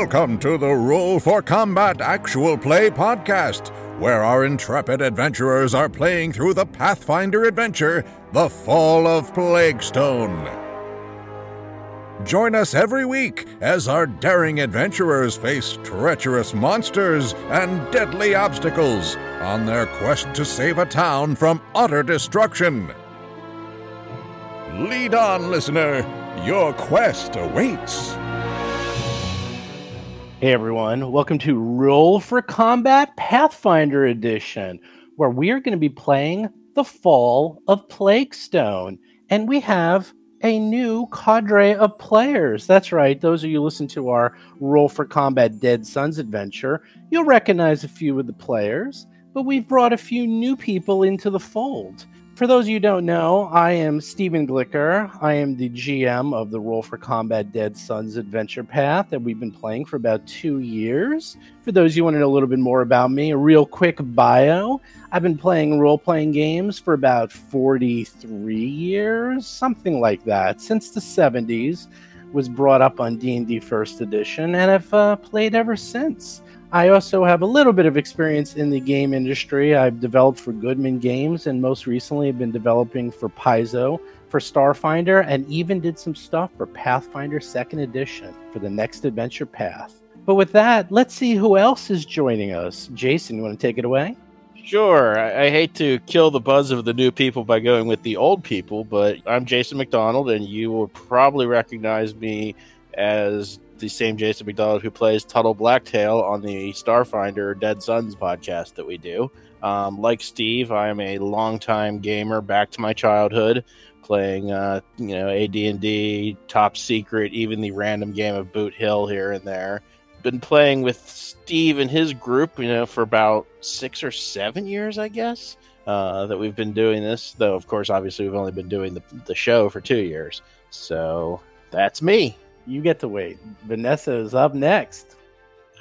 Welcome to the Roll for Combat Actual Play podcast, where our intrepid adventurers are playing through the Pathfinder adventure, The Fall of Plaguestone. Join us every week as our daring adventurers face treacherous monsters and deadly obstacles on their quest to save a town from utter destruction. Lead on, listener. Your quest awaits. Hey everyone, welcome to Roll for Combat Pathfinder Edition, where we are going to be playing The Fall of Plaguestone. And we have a new cadre of players. That's right, those of you listen to our Roll for Combat Dead Suns adventure, you'll recognize a few of the players, but we've brought a few new people into the fold. For those of you don't know, I am Stephen Glicker. I am the GM of the Roll for Combat Dead Suns Adventure Path that we've been playing for about two years. For those you want to know a little bit more about me, a real quick bio. I've been playing role playing games for about 43 years, something like that, since the 70s. Was brought up on D&D First Edition and have uh, played ever since. I also have a little bit of experience in the game industry. I've developed for Goodman Games and most recently have been developing for Paizo, for Starfinder, and even did some stuff for Pathfinder 2nd Edition for the next adventure path. But with that, let's see who else is joining us. Jason, you want to take it away? Sure. I, I hate to kill the buzz of the new people by going with the old people, but I'm Jason McDonald, and you will probably recognize me as the same Jason McDonald who plays Tuttle Blacktail on the Starfinder Dead Suns podcast that we do. Um, like Steve, I am a longtime gamer back to my childhood, playing uh, you know AD&D, Top Secret, even the random game of Boot Hill here and there. Been playing with Steve and his group, you know, for about six or seven years, I guess. Uh, that we've been doing this, though. Of course, obviously, we've only been doing the the show for two years. So that's me. You get to wait. Vanessa is up next.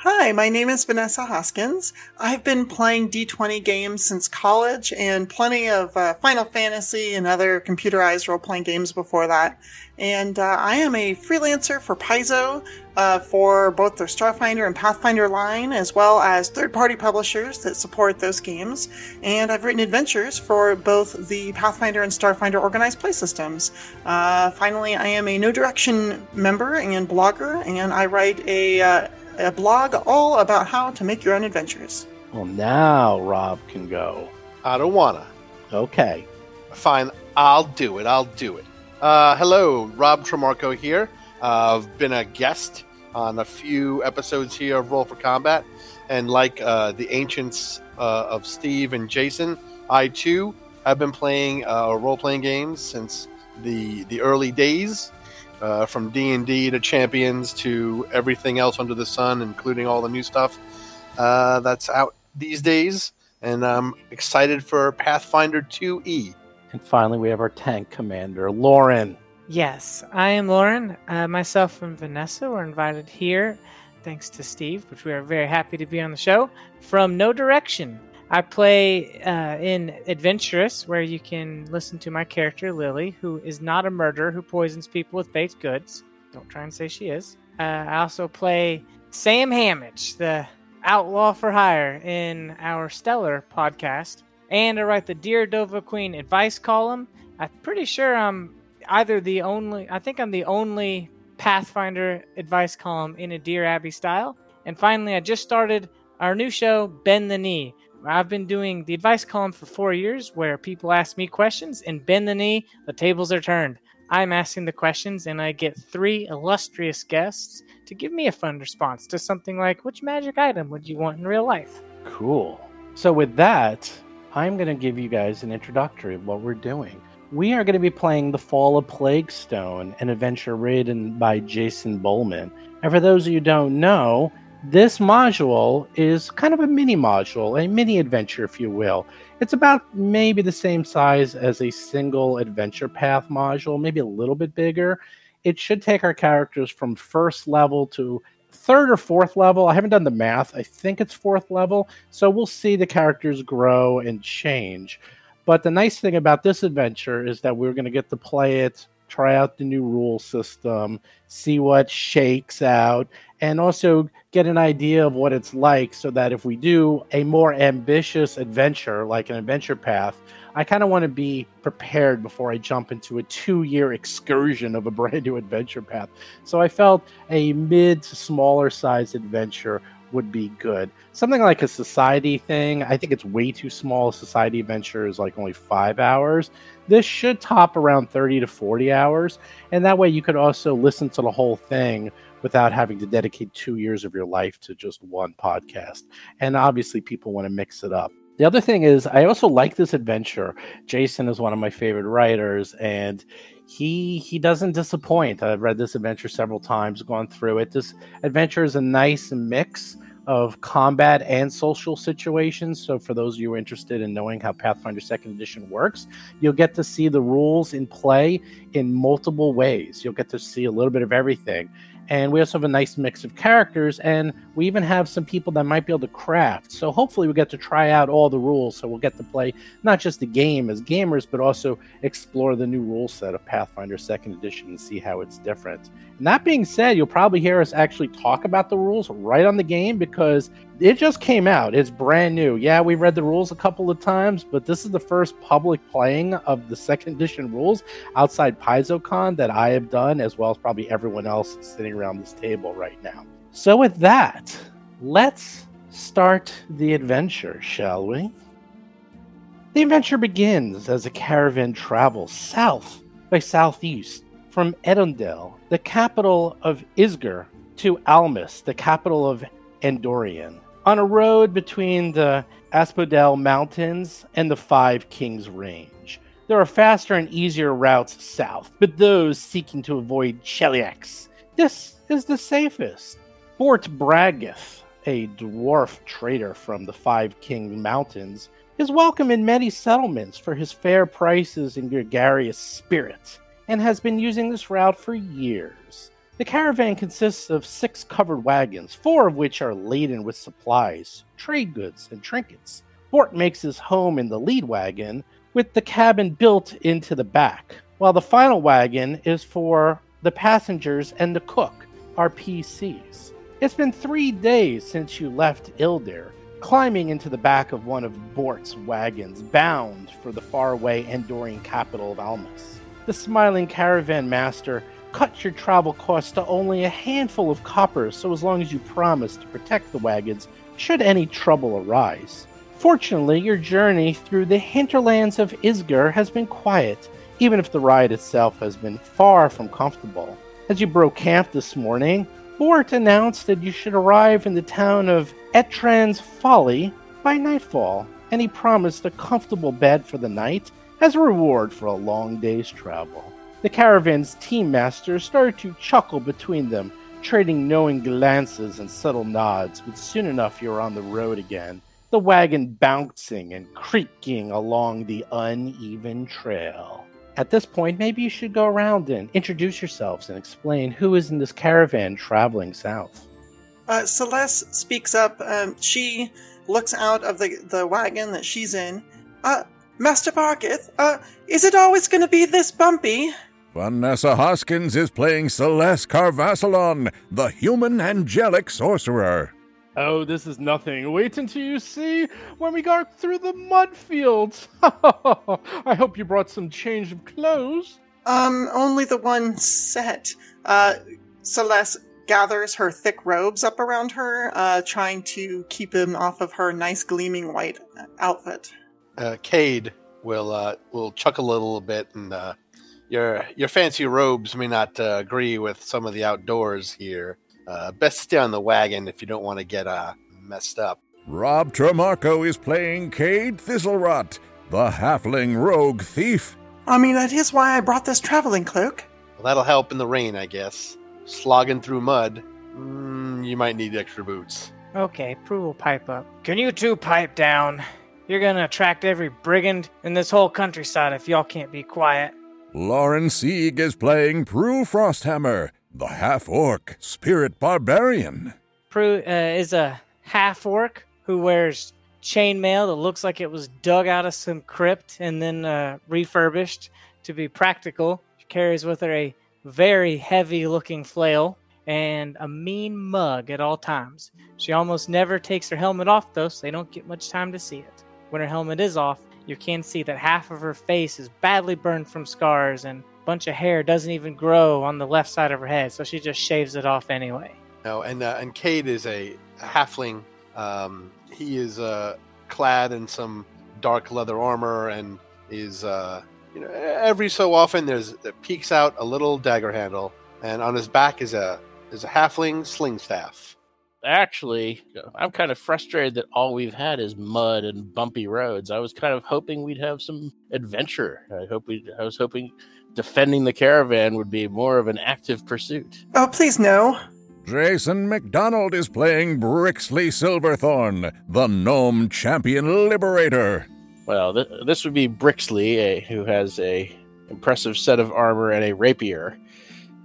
Hi, my name is Vanessa Hoskins. I've been playing D20 games since college and plenty of uh, Final Fantasy and other computerized role playing games before that. And uh, I am a freelancer for Paizo uh, for both their Starfinder and Pathfinder line, as well as third party publishers that support those games. And I've written adventures for both the Pathfinder and Starfinder organized play systems. Uh, finally, I am a Know Direction member and blogger, and I write a uh, a blog all about how to make your own adventures. Well, now Rob can go. I don't wanna. Okay. Fine, I'll do it. I'll do it. Uh, hello, Rob Tremarco here. Uh, I've been a guest on a few episodes here of Roll for Combat, and like uh, the ancients uh, of Steve and Jason, I too have been playing uh, role-playing games since the the early days uh, from D and D to Champions to everything else under the sun, including all the new stuff uh, that's out these days. And I'm excited for Pathfinder 2E. And finally, we have our tank commander, Lauren. Yes, I am Lauren. Uh, myself and Vanessa were invited here, thanks to Steve, which we are very happy to be on the show. From Know Direction, I play uh, in Adventurous, where you can listen to my character, Lily, who is not a murderer who poisons people with baked goods. Don't try and say she is. Uh, I also play Sam Hamage, the outlaw for hire, in our Stellar podcast. And I write the Dear Dova Queen advice column. I'm pretty sure I'm either the only, I think I'm the only Pathfinder advice column in a Dear Abby style. And finally, I just started our new show, Bend the Knee I've been doing the advice column for four years where people ask me questions and bend the knee, the tables are turned. I'm asking the questions and I get three illustrious guests to give me a fun response to something like, which magic item would you want in real life? Cool. So, with that, I'm going to give you guys an introductory of what we're doing. We are going to be playing The Fall of Plaguestone, an adventure written by Jason Bulmahn. And for those of you who don't know, this module is kind of a mini module, a mini adventure, if you will. It's about maybe the same size as a single adventure path module, maybe a little bit bigger. It should take our characters from first level to third or fourth level. I haven't done the math. I think it's fourth level. So we'll see the characters grow and change. But the nice thing about this adventure is that we're going to get to play it try out the new rule system, see what shakes out, and also get an idea of what it's like so that if we do a more ambitious adventure, like an adventure path, I kind of want to be prepared before I jump into a two year excursion of a brand new adventure path. So I felt a mid to smaller size adventure would be good. Something like a society thing, I think it's way too small. Society adventure is like only five hours. This should top around 30 to 40 hours. And that way you could also listen to the whole thing without having to dedicate two years of your life to just one podcast. And obviously, people want to mix it up. The other thing is, I also like this adventure. Jason is one of my favorite writers, and he he doesn't disappoint. I've read this adventure several times, gone through it. This adventure is a nice mix of combat and social situations. So, for those of you interested in knowing how Pathfinder Second Edition works, you'll get to see the rules in play in multiple ways. You'll get to see a little bit of everything. And we also have a nice mix of characters, and we even have some people that might be able to craft. So hopefully, we get to try out all the rules. So we'll get to play not just the game as gamers, but also explore the new rule set of Pathfinder Second Edition and see how it's different. And that being said, you'll probably hear us actually talk about the rules right on the game because it just came out. It's brand new. Yeah, we read the rules a couple of times, but this is the first public playing of the second edition rules outside PaizoCon that I have done, as well as probably everyone else sitting around this table right now. So, with that, let's start the adventure, shall we? The adventure begins as a caravan travels south by southeast from Edondel, the capital of Isger, to Almas, the capital of Andoran on a road between the Aspodell Mountains and the Five Kings Range. There are faster and easier routes south, but those seeking to avoid Cheliax, this is the safest. Bort Bragath, a dwarf trader from the Five King Mountains, is welcome in many settlements for his fair prices and gregarious spirit, and has been using this route for years. The caravan consists of six covered wagons, four of which are laden with supplies, trade goods, and trinkets. Bort makes his home in the lead wagon, with the cabin built into the back, while the final wagon is for the passengers and the cook, our PCs. It's been three days since you left Elidir, climbing into the back of one of Bort's wagons, bound for the faraway Andoran capital of Almas. The smiling caravan master cut your travel costs to only a handful of coppers so as long as you promise to protect the wagons should any trouble arise. Fortunately, your journey through the hinterlands of Isger has been quiet, even if the ride itself has been far from comfortable. As you broke camp this morning, Bort announced that you should arrive in the town of Etran's Folly by nightfall, and he promised a comfortable bed for the night as a reward for a long day's travel. The caravan's team masters started to chuckle between them, trading knowing glances and subtle nods, but soon enough you were on the road again, the wagon bouncing and creaking along the uneven trail. At this point, maybe you should go around and introduce yourselves and explain who is in this caravan traveling south. Uh, Celeste speaks up. Um, she looks out of the, the wagon that she's in. Uh, Master Barkith, uh, is it always going to be this bumpy? Vanessa Hoskins is playing Celeste Carvassalon, the human angelic sorcerer. Oh, this is nothing. Wait until you see when we go through the mud fields. I hope you brought some change of clothes. Um, only the one set. Uh, Celeste gathers her thick robes up around her, uh, trying to keep him off of her nice gleaming white outfit. Uh, Cade will uh, will chuckle a little bit and uh, your your fancy robes may not uh, agree with some of the outdoors here. Uh, best stay on the wagon if you don't want to get uh, messed up. Rob Tremarco is playing Cade Thistlerot, the halfling rogue thief. I mean, that is why I brought this traveling cloak. Well, that'll help in the rain, I guess. Slogging through mud, mm, you might need extra boots. Okay, Prue will pipe up. Can you two pipe down? You're gonna attract every brigand in this whole countryside if y'all can't be quiet. Lauren Sieg is playing Prue Frosthammer, the half orc spirit barbarian. Prue uh, is a half orc who wears chainmail that looks like it was dug out of some crypt and then uh, refurbished to be practical. She carries with her a very heavy looking flail and a mean mug at all times. She almost never takes her helmet off, though, so they don't get much time to see it. When her helmet is off, you can see that half of her face is badly burned from scars, and a bunch of hair doesn't even grow on the left side of her head, so she just shaves it off anyway. No, and uh, and Cade is a, halfling. Um, he is uh, clad in some dark leather armor and is uh, you know every so often there's peeks out a little dagger handle, and on his back is a is a halfling sling staff. Actually, I'm kind of frustrated that all we've had is mud and bumpy roads. I was kind of hoping we'd have some adventure. I hope we. I was hoping defending the caravan would be more of an active pursuit. Oh, please no. Jason McDonald is playing Brixley Silverthorn, the gnome champion liberator. Well, th- this would be Brixley, a, who has a impressive set of armor and a rapier,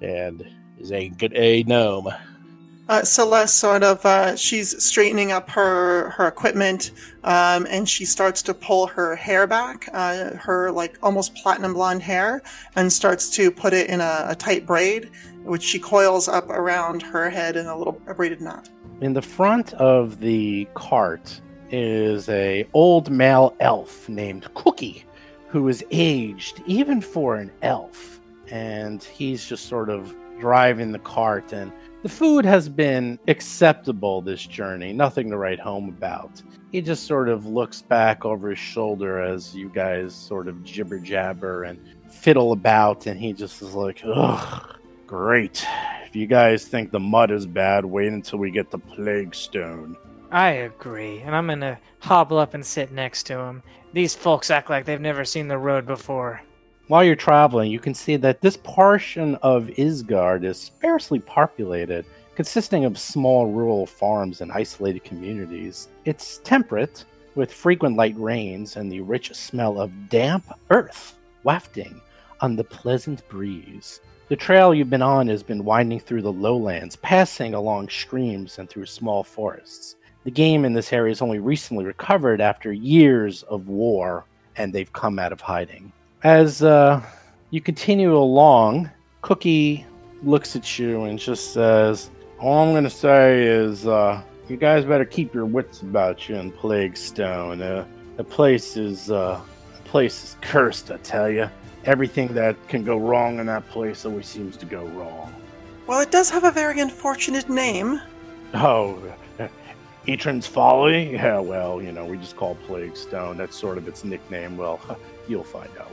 and is a good a gnome. Uh, Celeste sort of uh, she's straightening up her her equipment, um, and she starts to pull her hair back, uh, her like almost platinum blonde hair, and starts to put it in a, a tight braid, which she coils up around her head in a little a braided knot. In the front of the cart is a old male elf named Cookie, who is aged even for an elf, and he's just sort of driving the cart and the food has been acceptable this journey, nothing to write home about. He just sort of looks back over his shoulder as you guys sort of jibber jabber and fiddle about, and he just is like, ugh, great. If you guys think the mud is bad, wait until we get the plague stone. I agree, and I'm gonna hobble up and sit next to him. These folks act like they've never seen the road before. While you're traveling, you can see that this portion of Isger is sparsely populated, consisting of small rural farms and isolated communities. It's temperate, with frequent light rains and the rich smell of damp earth wafting on the pleasant breeze. The trail you've been on has been winding through the lowlands, passing along streams and through small forests. The game in this area is only recently recovered after years of war, and they've come out of hiding. As uh, you continue along, Cookie looks at you and just says, All I'm going to say is, uh, you guys better keep your wits about you in Plague Stone. Uh, the place is, uh, the place is cursed, I tell you. Everything that can go wrong in that place always seems to go wrong. Well, it does have a very unfortunate name. Oh, Etran's Folly? Yeah, well, you know, we just call Plague Stone. That's sort of its nickname. Well, you'll find out.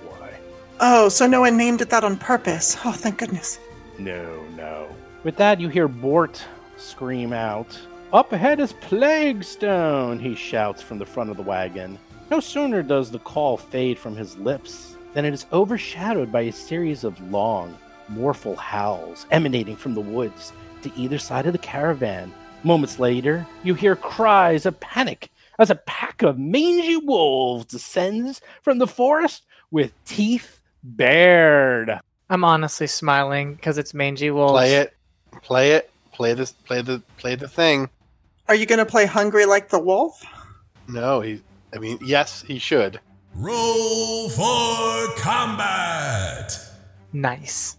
Oh, so no one named it that on purpose. Oh, thank goodness. No, no. With that, you hear Bort scream out, Up ahead is Plague Stone, he shouts from the front of the wagon. No sooner does the call fade from his lips than it is overshadowed by a series of long, mournful howls emanating from the woods to either side of the caravan. Moments later, you hear cries of panic as a pack of mangy wolves descends from the forest with teeth bared. I'm honestly smiling because it's mangy wolves. Play it, play it, play this, play the, play the thing. Are you going to play Hungry Like the Wolf? No, he. I mean, yes, he should. Roll for combat. Nice.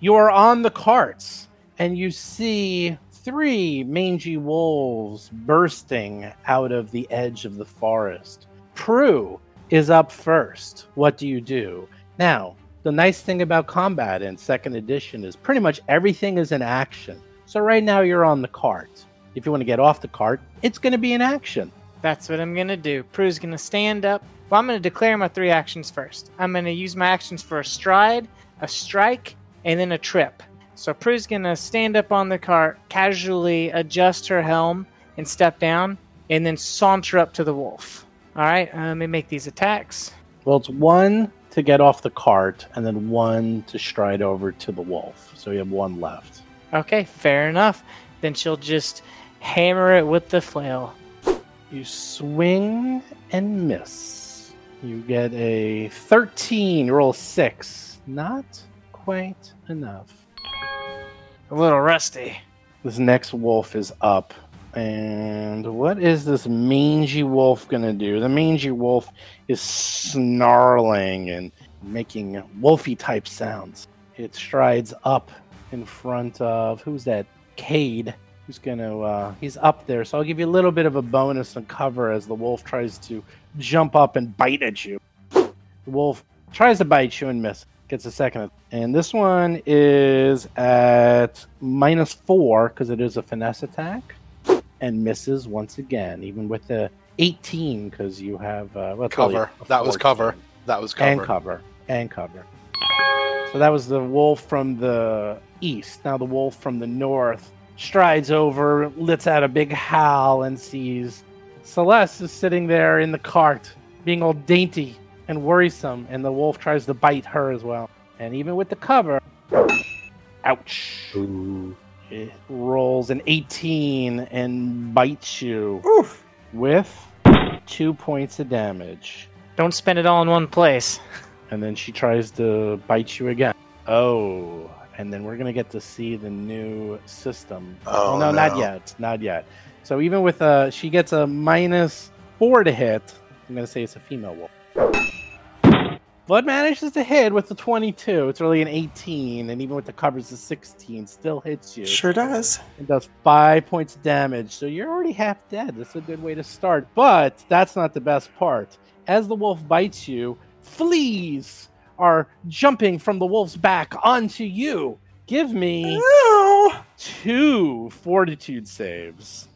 You are on the carts, and you see three mangy wolves bursting out of the edge of the forest. Prue is up first. What do you do? Now, the nice thing about combat in second edition is pretty much everything is in action. So right now you're on the cart. If you want to get off the cart, it's going to be in action. That's what I'm gonna do. Prue's gonna stand up. Well, I'm gonna declare my three actions first. I'm gonna use my actions for a stride, a strike, and then a trip. So Prue's gonna stand up on the cart, casually adjust her helm, and step down, and then saunter up to the wolf. All right, uh, let me make these attacks. Well, it's one to get off the cart, and then one to stride over to the wolf. So you have one left. Okay, fair enough. Then she'll just hammer it with the flail. You swing and miss. You get a 13, roll 6. Not quite enough. A little rusty. This next wolf is up. And what is this mangy wolf going to do? The mangy wolf is snarling and making wolfy type sounds. It strides up in front of who's that? Cade, who's gonna uh, he's up there. So I'll give you a little bit of a bonus and cover as the wolf tries to jump up and bite at you. The wolf tries to bite you and miss. Gets a second, and this one is at minus four because it is a finesse attack, and misses once again, even with the 18 because you have uh, well, Cover. a That was cover. That was cover. and cover and cover. So that was the wolf from the east. Now the wolf from the north strides over, lets out a big howl, and sees Celeste is sitting there in the cart, being all dainty and worrisome, and the wolf tries to bite her as well. And even with the cover, ouch! It rolls an 18 and bites you Oof. with two points of damage. Don't spend it all in one place. and then she tries to bite you again. Oh, and then we're gonna get to see the new system. Oh, no, not yet, not yet. So even with a, she gets a minus four to hit. I'm gonna say it's a female wolf. Blood manages to hit with the 22. It's really an 18, and even with the covers, the 16 still hits you. Sure does. It does five points of damage, so you're already half dead. That's a good way to start. But that's not the best part. As the wolf bites you, fleas are jumping from the wolf's back onto you. Give me two fortitude saves.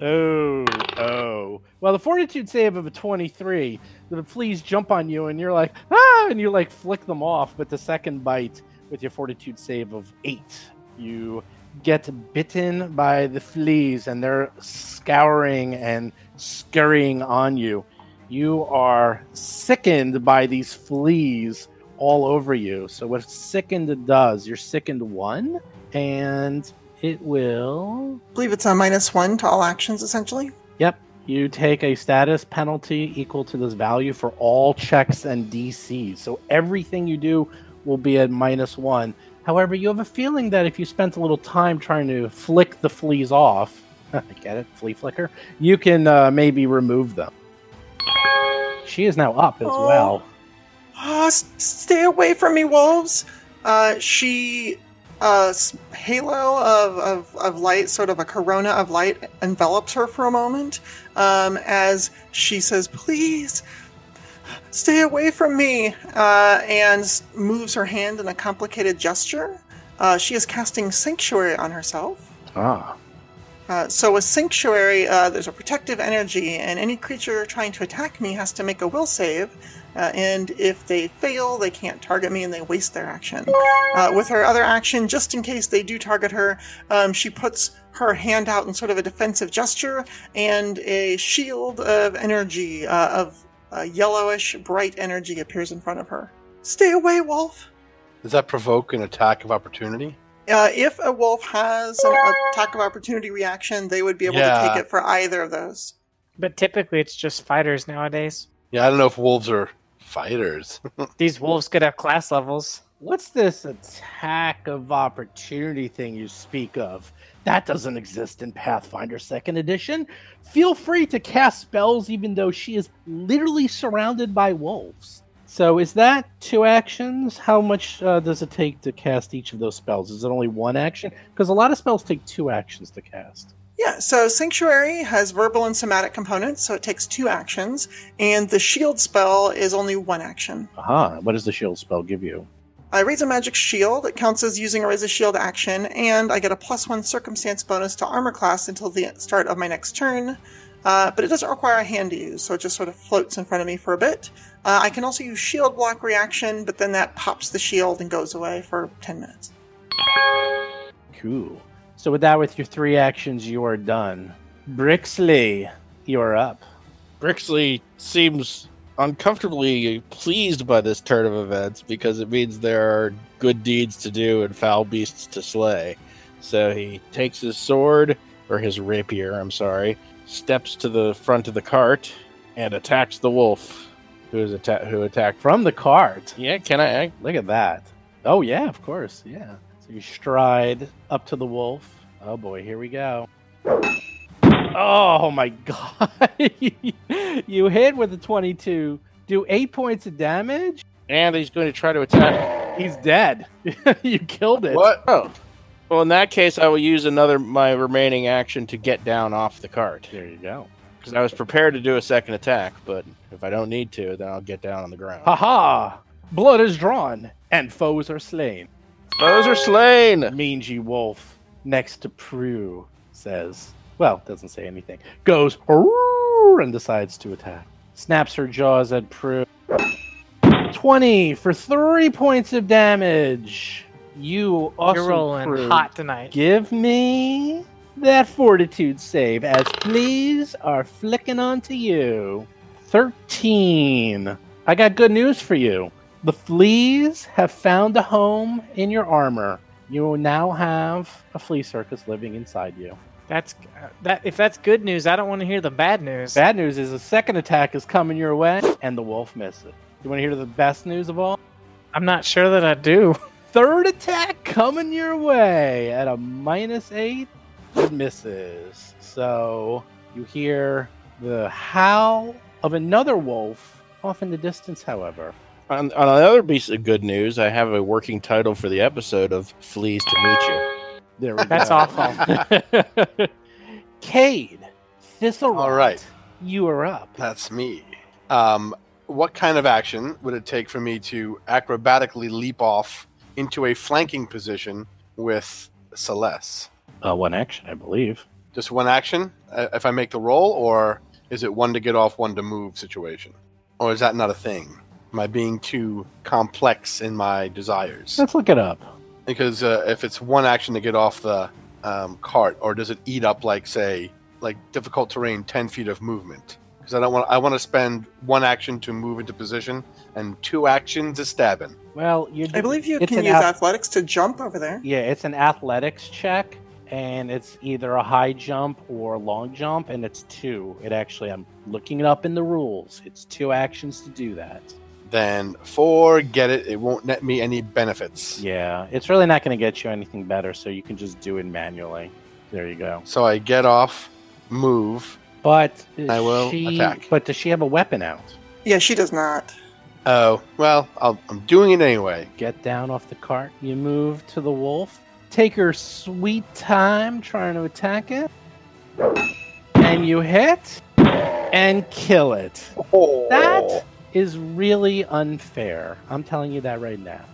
Oh, oh. Well, the fortitude save of a 23, the fleas jump on you and you're like, ah, and you like flick them off. But the second bite with your fortitude save of eight, you get bitten by the fleas and they're scouring and scurrying on you. You are sickened by these fleas all over you. So, what sickened does, you're sickened one, and it will. I believe it's a minus one to all actions, essentially. Yep. You take a status penalty equal to this value for all checks and DCs. So everything you do will be at minus one. However, you have a feeling that if you spent a little time trying to flick the fleas off, I get it, flea flicker, you can uh, maybe remove them. She is now up as Oh. well. S- stay away from me, wolves. Uh, she, s- halo of, of, of light, sort of a corona of light, envelops her for a moment um, as she says, Please, stay away from me, uh, and moves her hand in a complicated gesture. Uh, she is casting Sanctuary on herself. Ah. Uh, so with Sanctuary, uh, there's a protective energy, and any creature trying to attack me has to make a will save. Uh, and if they fail, they can't target me and they waste their action. Uh, with her other action, just in case they do target her, um, she puts her hand out in sort of a defensive gesture, and a shield of energy, uh, of uh, yellowish, bright energy appears in front of her. Stay away, wolf! Does that provoke an attack of opportunity? Uh, if a wolf has an attack of opportunity reaction, they would be able to take it for either of those. But typically, it's just fighters nowadays. Yeah, I don't know if wolves are fighters. These wolves could have class levels. What's this attack of opportunity thing you speak of? That doesn't exist in Pathfinder 2nd Edition. Feel free to cast spells even though she is literally surrounded by wolves. So, is that two actions? How much uh, does it take to cast each of those spells? Is it only one action? Because a lot of spells take two actions to cast. Yeah, so Sanctuary has verbal and somatic components, so it takes two actions, and the shield spell is only one action. Aha, what does the shield spell give you? I raise a magic shield, it counts as using a raise a shield action, and I get a plus one circumstance bonus to armor class until the start of my next turn. Uh, but it doesn't require a hand to use, so it just sort of floats in front of me for a bit. Uh, I can also use shield block reaction, but then that pops the shield and goes away for 10 minutes. Cool. So, with that, with your three actions, you are done. Brixley, you're up. Brixley seems uncomfortably pleased by this turn of events because it means there are good deeds to do and foul beasts to slay. So he takes his sword, or his rapier, I'm sorry, steps to the front of the cart and attacks the wolf who is atta- who attacked From the cart. Yeah, can I, I Look at that. Oh, yeah, of course. Yeah. You stride up to the wolf. Oh, boy, here we go. Oh, my God. you hit with a 22. Do eight points of damage. and he's going to try to attack. He's dead. you killed it. What? Oh, well, in that case, I will use another my remaining action to get down off the cart There you go. because I was prepared to do a second attack. But if I don't need to, then I'll get down on the ground. Ha ha! Blood is drawn, and foes are slain. Foes are slain. Mangy wolf next to Prue says, well, doesn't say anything. Goes and decides to attack. Snaps her jaws at Prue. 20 for three points of damage. You also You're rolling Prue, hot tonight. Give me that fortitude save as fleas are flicking onto you. 13. I got good news for you. The fleas have found a home in your armor. You now have a flea circus living inside you. That's that. If that's good news, I don't want to hear the bad news. Bad news is the second attack is coming your way and the wolf misses. You want to hear the best news of all? I'm not sure that I do. Third attack coming your way at a minus eight. It misses. So you hear the howl of another wolf off in the distance, however. On, on another piece of good news, I have a working title for the episode of "Fleas to Meet You." There we That's go. awful. Cade, Thistle, All right. you are up. That's me. Um, what kind of action would it take for me to acrobatically leap off into a flanking position with Celeste? Uh, one action, I believe. Just one action uh, if I make the roll, or is it one to get off, one to move situation? Or is that not a thing? Am I being too complex in my desires? Let's look it up. Because uh, if it's one action to get off the um, cart, or does it eat up like say like difficult terrain, ten feet of movement? Because I don't want I want to spend one action to move into position and two actions to stabbing. Well, you. I believe you can use ath- athletics to jump over there. Yeah, it's an athletics check, and it's either a high jump or a long jump, and it's two. It actually, I'm looking it up in the rules. It's two actions to do that. Then forget it. It won't net me any benefits. Yeah, it's really not going to get you anything better, so you can just do it manually. There you go. So I get off, move. But I will she, attack. But does she have a weapon out? Yeah, she does not. Oh well, I'll, I'm doing it anyway. Get down off the cart. You move to the wolf. Take her sweet time trying to attack it. And you hit and kill it. Oh. That is really unfair. I'm telling you that right now.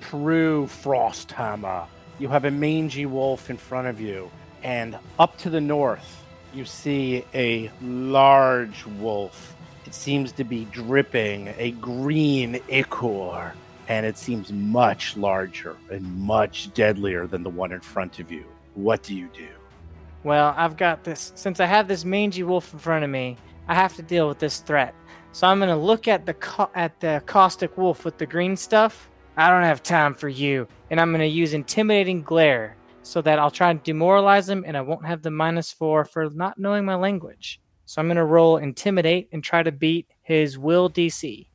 Prue Frosthammer. You have a mangy wolf in front of you, and up to the north, you see a large wolf. It seems to be dripping a green ichor, and it seems much larger and much deadlier than the one in front of you. What do you do? Well, I've got this. Since I have this mangy wolf in front of me, I have to deal with this threat. So I'm gonna look at the ca- at the caustic wolf with the green stuff. I don't have time for you, and I'm gonna use intimidating glare so that I'll try and demoralize him, and I won't have the minus four for not knowing my language. So I'm gonna roll intimidate and try to beat his will DC.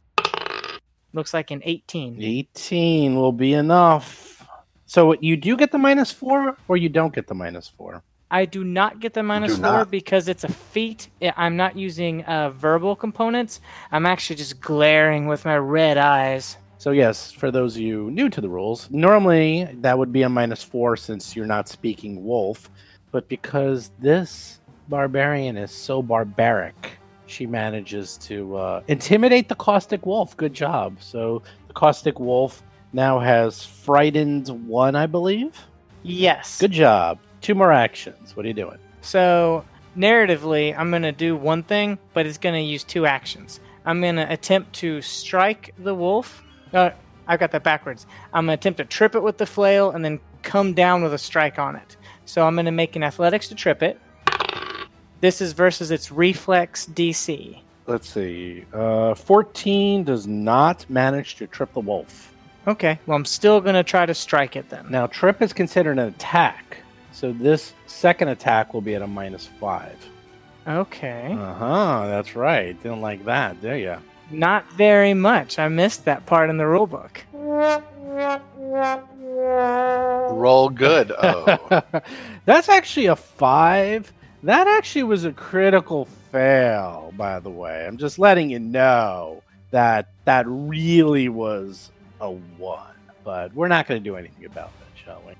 Looks like an 18. 18 will be enough. So you do get the minus four, or you don't get the minus four? I do not get the four not. because it's a feat. I'm not using uh, verbal components. I'm actually just glaring with my red eyes. So yes, for those of you new to the rules, normally that would be a minus four since you're not speaking wolf, but because this barbarian is so barbaric, she manages to uh, intimidate the caustic wolf. Good job. So the caustic wolf now has frightened one, I believe. Yes. Good job. Two more actions. What are you doing? So narratively, I'm gonna do one thing, but it's gonna use two actions. I'm gonna attempt to strike the wolf. Uh, I got that backwards. I'm gonna attempt to trip it with the flail and then come down with a strike on it. So I'm gonna make an athletics to trip it. This is versus its reflex DC. Let's see. Uh, 14 does not manage to trip the wolf. Okay, well I'm still gonna try to strike it then. Now, trip is considered an attack, so this second attack will be at a minus five. Okay. Uh huh. That's right. Didn't like that, did ya? Not very much. I missed that part in the rulebook. Roll good. Oh, That's actually a five. That actually was a critical fail, by the way. I'm just letting you know that that really was a one. But we're not going to do anything about that, shall we?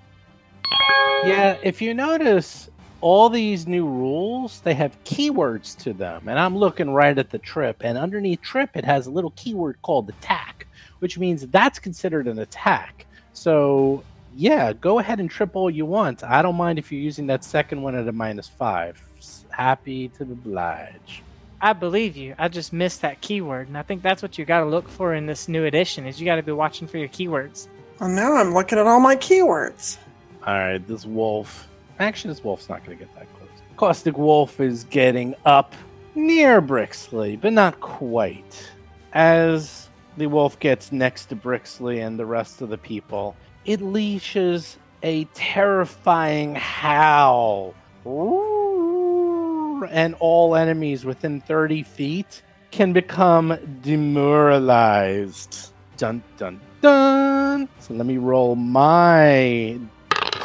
Yeah, if you notice, all these new rules they have keywords to them, and I'm looking right at the trip, and underneath trip it has a little keyword called attack, which means that's considered an attack. So yeah, go ahead and trip all you want. I don't mind if you're using that second one at a minus five. Happy to oblige. I believe you. I just missed that keyword, and I think that's what you got to look for in this new edition. Is you got to be watching for your keywords. Well, now I'm looking at all my keywords. All right, this wolf. Actually, this wolf's not going to get that close. Caustic Wolf is getting up near Brixley, but not quite. As the wolf gets next to Brixley and the rest of the people, it leashes a terrifying howl. And all enemies within 30 feet can become demoralized. Dun dun dun. So let me roll my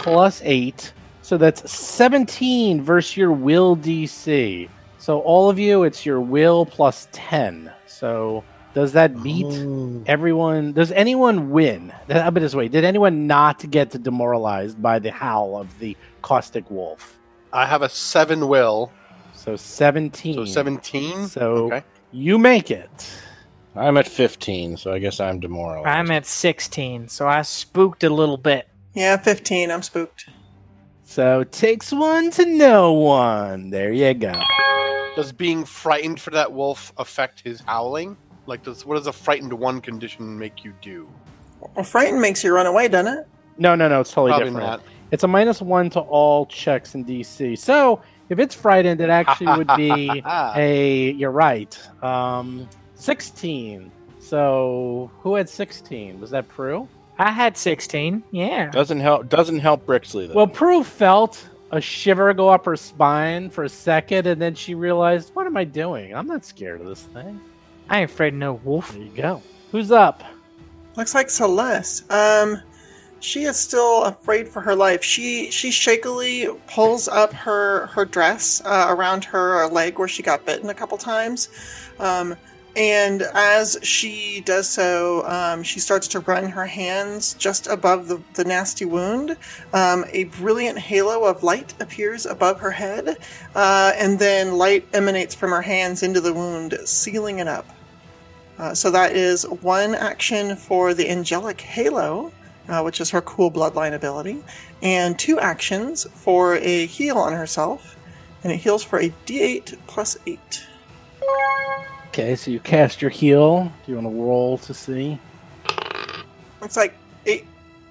plus 8. So that's 17 versus your will DC. So all of you, it's your will plus 10. So does that beat oh. everyone? Does anyone win? I'll put it this way: Did anyone not get demoralized by the howl of the caustic wolf? I have a seven will, So 17. so seventeen. So Okay. you make it. I'm at 15, so I guess I'm demoralized. I'm at 16, so I spooked a little bit. Yeah, 15. I'm spooked. So takes one to know one. There you go. Does being frightened for that wolf affect his howling? Like, does what does a frightened one condition make you do? Well, frightened makes you run away, doesn't it? No, no, no. It's totally Probably different. not. It's a minus one to all checks in DC. So if it's frightened, it actually would be a. You're right. Um, sixteen. So who had sixteen? Was that Prue? I had 16. Yeah. Doesn't help. Doesn't help Brixley though. Well, Prue felt a shiver go up her spine for a second, and then she realized, "What am I doing? I'm not scared of this thing." I ain't afraid of no wolf. There you go. Who's up? Looks like Celeste. Um, she is still afraid for her life. She she shakily pulls up her her dress uh, around her leg where she got bitten a couple times, um, and as she does so, um, she starts to run her hands just above the, the nasty wound. Um, a brilliant halo of light appears above her head, uh, and then light emanates from her hands into the wound, sealing it up. Uh, so that is one action for the angelic halo, uh, which is her cool bloodline ability, and two actions for a heal on herself, and it heals for a d8 plus 8. Okay, so you cast your heal. Do you want to roll to see? Looks like 8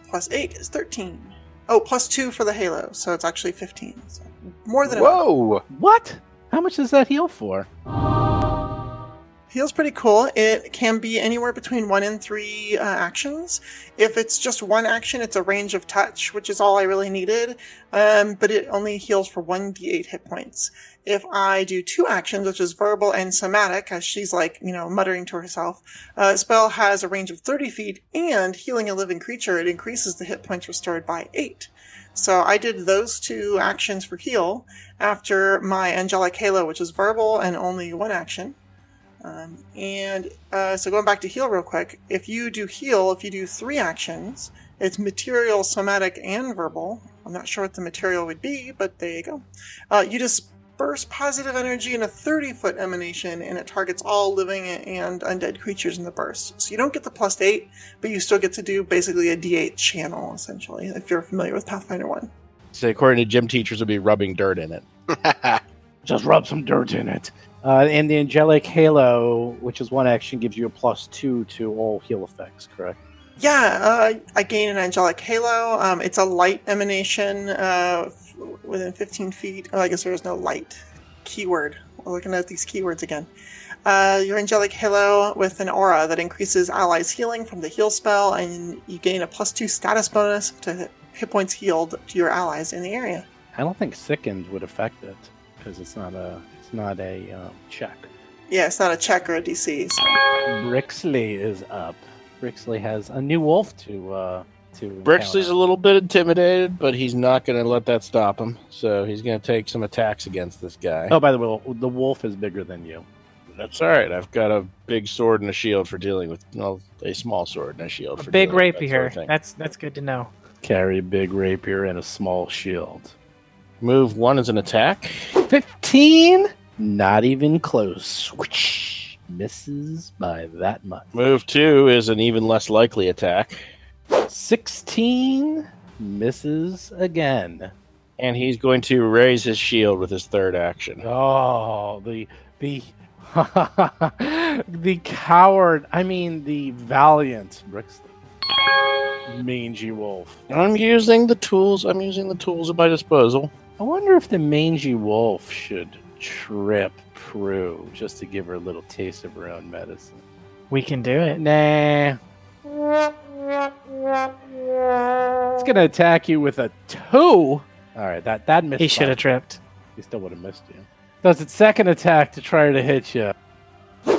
plus 8 is 13. Oh, plus 2 for the halo, so it's actually 15. So more than enough. Whoa! What? How much does that heal for? Heal's pretty cool. It can be anywhere between one and three uh, actions. If it's just one action, it's a range of touch, which is all I really needed. Um, but it only heals for one d8 hit points. If I do two actions, which is verbal and somatic, as she's like, you know, muttering to herself, uh, spell has a range of 30 feet and healing a living creature, it increases the hit points restored by eight. So I did those two actions for heal after my angelic halo, which is verbal and only one action. Um, and uh, so going back to heal real quick, if you do heal, if you do three actions, it's material, somatic, and verbal. I'm not sure what the material would be, but there you go. Uh, you disperse positive energy in a 30 foot emanation, and it targets all living and undead creatures in the burst. So you don't get the plus 8, but you still get to do basically a d8 channel, essentially, if you're familiar with Pathfinder 1. So according to gym teachers, would be rubbing dirt in it. Just rub some dirt in it. Uh, and the angelic halo, which is one action, gives you a plus two to all heal effects. Correct. Yeah, uh, I gain an angelic halo. Um, it's a light emanation uh, f- within 15 feet. Oh, I guess there is no light keyword. We're looking at these keywords again. Uh, your angelic halo with an aura that increases allies' healing from the heal spell, and you gain a plus two status bonus to hit points healed to your allies in the area. I don't think sickened would affect it because it's not a it's not a um, check. Yeah, it's not a check or a DC. So. Brixley is up. Brixley has a new wolf to uh, to. Brixley's a little bit intimidated, but he's not going to let that stop him. So he's going to take some attacks against this guy. Oh, by the way, the wolf is bigger than you. That's all right. I've got a big sword and a shield for dealing with well, a small sword and a shield A for big dealing with that rapier. sort of thing. That's that's good to know. Carry a big rapier and a small shield. Move one is an attack. 15? Not even close. Whoosh. Misses by that much. Move two is an even less likely attack. 16 misses again. And he's going to raise his shield with his third action. Oh, the the the coward. I mean, the valiant Brixton. Mangy wolf. I'm using the tools. I'm using the tools at my disposal. I wonder if the mangy wolf should trip Prue just to give her a little taste of her own medicine. We can do it. Nah. It's gonna attack you with a two. All right, that that missed. He should have tripped. He still would have missed you. Does its second attack to try to hit you.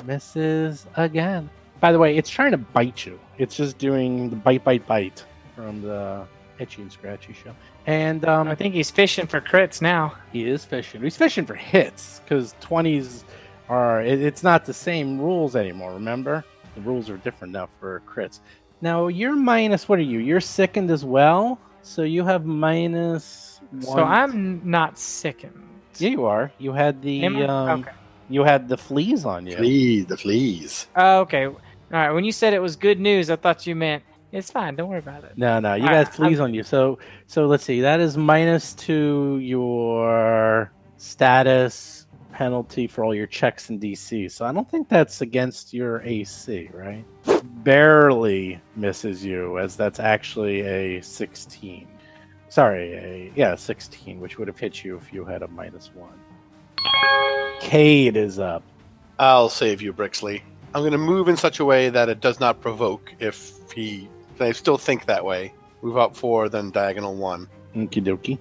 Misses again. By the way, it's trying to bite you. It's just doing the bite, bite, bite from the Itchy and Scratchy show. And um, I think he's fishing for crits now. he is fishing. He's fishing for hits because 20s are, it, it's not the same rules anymore, remember? The rules are different now for crits. Now, you're minus, what are you? You're sickened as well? So you have minus one. So I'm not sickened. Yeah, you are. You had the um, okay. you had the fleas on you. Fleas, the fleas. Oh, okay. All right. When you said it was good news, I thought you meant it's fine. Don't worry about it. No, no, you All got right, fleas on you. So, so let's see. That is minus to your status penalty for all your checks in DC. So I don't think that's against your AC, right? Barely misses you, as that's actually a 16. Sorry, a yeah, 16, which would have hit you if you had a minus one. Cade is up. I'll save you, Brixley. I'm going to move in such a way that it does not provoke if he. I still think that way. Move up four, then diagonal one. Okie dokie.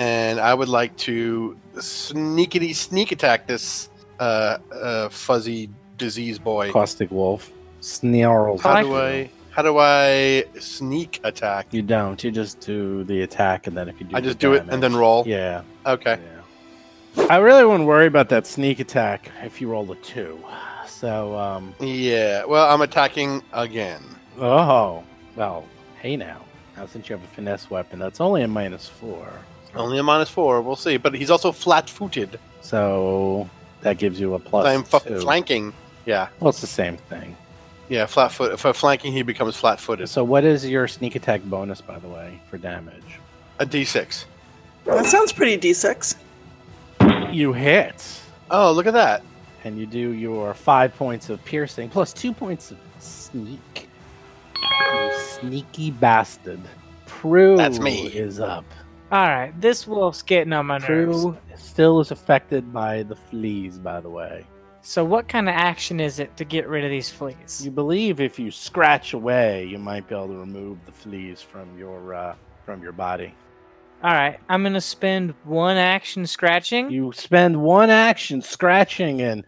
And I would like to sneakity sneak attack this uh, uh, fuzzy disease boy. Caustic Wolf snarls. How do. I how do I sneak attack? You don't. You just do the attack, and then if you do, I the just do it and then roll. Yeah. Okay. Yeah. I really wouldn't worry about that sneak attack if you roll a two. So, um, Yeah. Well, I'm attacking again. oh, well, hey now. Now, since you have a finesse weapon, that's only a minus four. Only a minus four. We'll see. But he's also flat-footed. So that gives you a plus I'm f- two. flanking. Yeah. Well, it's the same thing. Yeah. Flat foot. For flanking, he becomes flat-footed. So, what is your sneak attack bonus, by the way, for damage? A D6. That sounds pretty D6. You hit. Oh, look at that. and you do your five points of piercing plus two points of sneak. You sneaky bastard. Prue That's me. is up. All right. This wolf's getting on my nerves. Prue still is affected by the fleas, by the way. So, what kind of action is it to get rid of these fleas? You believe if you scratch away, you might be able to remove the fleas from your uh, from your body. All right. I'm going to spend one action scratching. You spend one action scratching and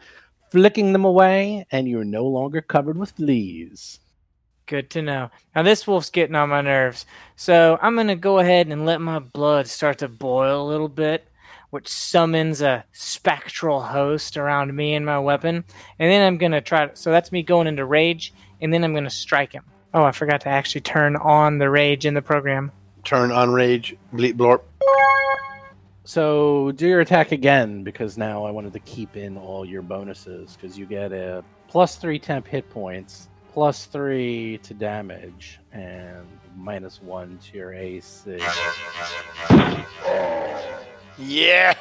flicking them away, and you're no longer covered with fleas. Good to know. Now, this wolf's getting on my nerves. So, I'm going to go ahead and let my blood start to boil a little bit, which summons a spectral host around me and my weapon. And then I'm going to try to. So, that's me going into rage, and then I'm going to strike him. Oh, I forgot to actually turn on the rage in the program. Turn on rage. Bleep blorp. So do your attack again because now I wanted to keep in all your bonuses because you get a plus three temp hit points, plus three to damage, and minus one to your AC. Yeah.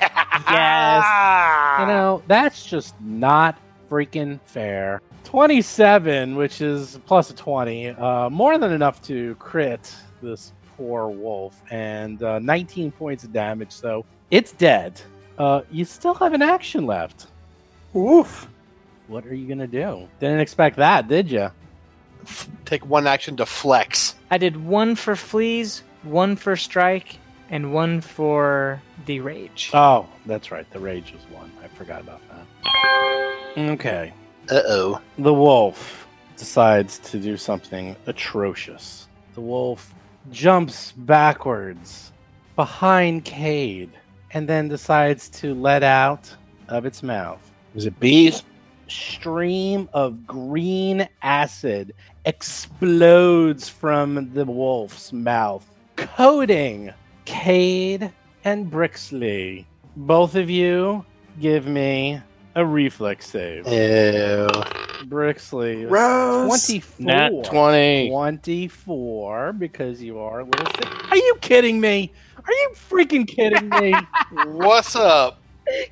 Yes. You know, that's just not freaking fair. 27, which is plus a 20, uh, more than enough to crit this poor wolf, and uh, 19 points of damage, so it's dead. Uh, you still have an action left. Oof. What are you going to do? Didn't expect that, did you? Take one action to flex. I did one for fleas, one for strike, and one for the rage. Oh, that's right. The rage is one. I forgot about that. Okay. Uh oh. The wolf decides to do something atrocious. The wolf jumps backwards behind Cade and then decides to let out of its mouth Is it bees? stream of green acid explodes from the wolf's mouth, coating Cade and Brixley. Both of you give me a reflex save. Ew. Brixley, Rose. 24. Nat 20. 24 because you are a little sick. Are you kidding me? Are you freaking kidding me? What's up?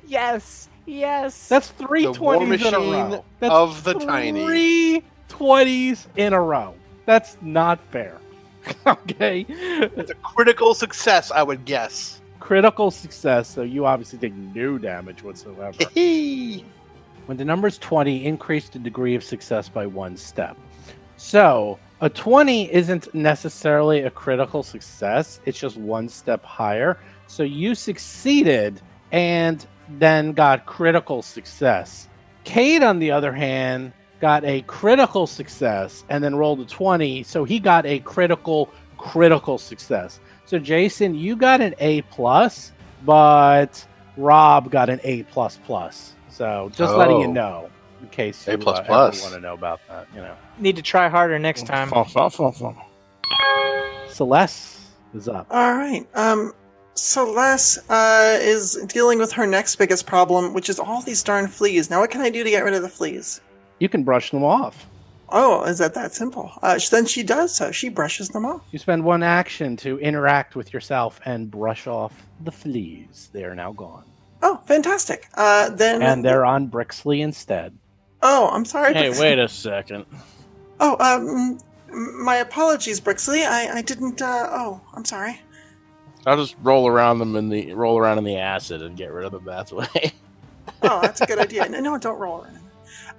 Yes, yes. That's three The war 20s in a row. That's of the tiny. Three 20s in a row. That's not fair. okay. It's a critical success, I would guess. Critical success, so you obviously take no damage whatsoever. when the number is 20, increase the degree of success by one step. So a 20 isn't necessarily a critical success, it's just one step higher. So you succeeded and then got critical success. Cade, on the other hand, got a critical success and then rolled a 20. So he got a critical, critical success. So Jason, you got an A plus, but Rob got an A plus plus. So just letting you Oh. know in case you A plus uh, plus. want to know about that. You know, Need to try harder next time. Celeste is up. All right. Um, Celeste uh, is dealing with her next biggest problem, which is all these darn fleas. Now, what can I do to get rid of the fleas? You can brush them off. Oh, is that that simple? Uh, then she does so. She brushes them off. You spend one action to interact with yourself and brush off the fleas. They are now gone, Oh, fantastic. Uh, then and they're on Brixley instead. Oh, I'm sorry. Hey, Brixley. wait a second. Oh, um, my apologies, Brixley. I, I didn't. Uh, oh, I'm sorry. I'll just roll around them in the roll around in the acid and get rid of them that way. Oh, that's a good idea. No, no, don't roll around.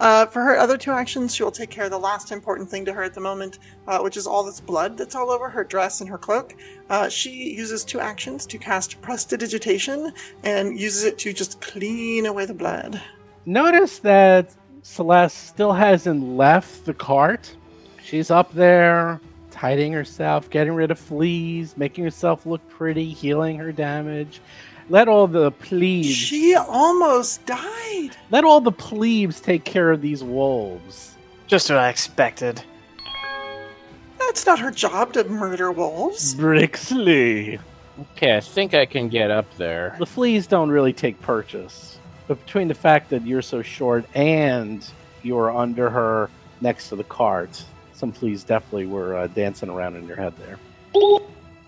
Uh, for her other two actions, she will take care of the last important thing to her at the moment, uh, which is all this blood that's all over her dress and her cloak. Uh, she uses two actions to cast Prestidigitation and uses it to just clean away the blood. Notice that Celeste still hasn't left the cart. She's up there, tidying herself, getting rid of fleas, making herself look pretty, healing her damage. Let all the plebes. She almost died. Let all the plebes take care of these wolves. Just what I expected. That's not her job to murder wolves. Brixley. Okay, I think I can get up there. The fleas don't really take purchase. But between the fact that you're so short and you are under her next to the cart, some fleas definitely were uh, dancing around in your head there.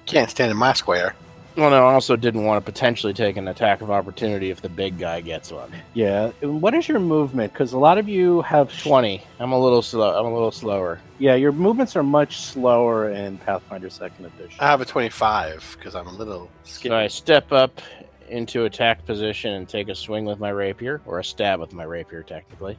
Can't stand in my square. Well, no, I also didn't want to potentially take an attack of opportunity if the big guy gets one. Yeah. What is your movement? Because a lot of you have Twenty. I'm a little slow. I'm a little slower. Yeah, your movements are much slower in Pathfinder Second Edition. I have a 25 because I'm a little So. I step up into attack position and take a swing with my rapier, or a stab with my rapier, technically.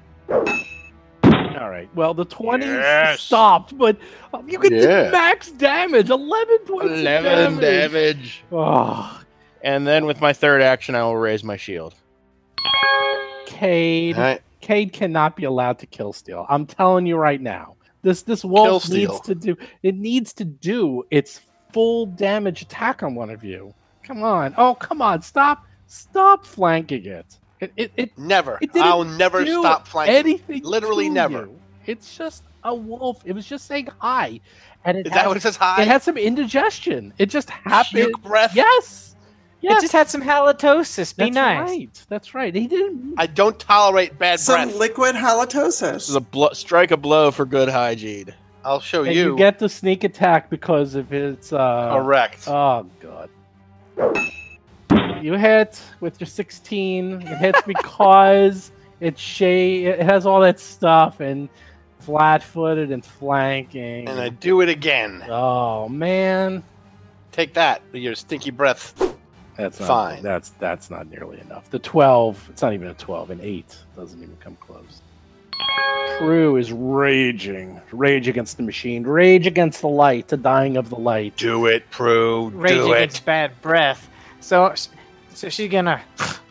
All right. Well, the 20 Yes. stopped, but uh, you get Yeah. the max damage, eleven points. Eleven damage. damage. Oh, And then with my third action, I will raise my shield. Cade. All right. Cade cannot be allowed to kill steal. I'm telling you right now. This this wolf needs to do it needs to do its full damage attack on one of you. Come on. Oh, come on. Stop. Stop flanking it. It it, it, Never. it I'll never do stop flanking. anything. Literally to never. you. It's just a wolf. It was just saying hi. And it Is had, that what it says? Hi. it had some indigestion. It just happened. Puke breath. Yes. Yes. It just had some halitosis. Be That's nice. right. That's right. He didn't I don't tolerate bad breath. Some breath. liquid This is halitosis. a blo- strike a blow for good hygiene. I'll show and you. you get the sneak attack because of its uh Correct. Oh god. You hit with your 16. It hits because it's shade. It has all that stuff and flat-footed and flanking. and I do it again. oh man, Take that, your stinky breath. that's not, Fine. That's that's not nearly enough. The 12. It's not even a 12. An eight doesn't even come close. Prue is raging. Rage against the machine. Rage against the light. The dying of the light. Do it, Prue. Rage do against it. bad breath. So, so she's gonna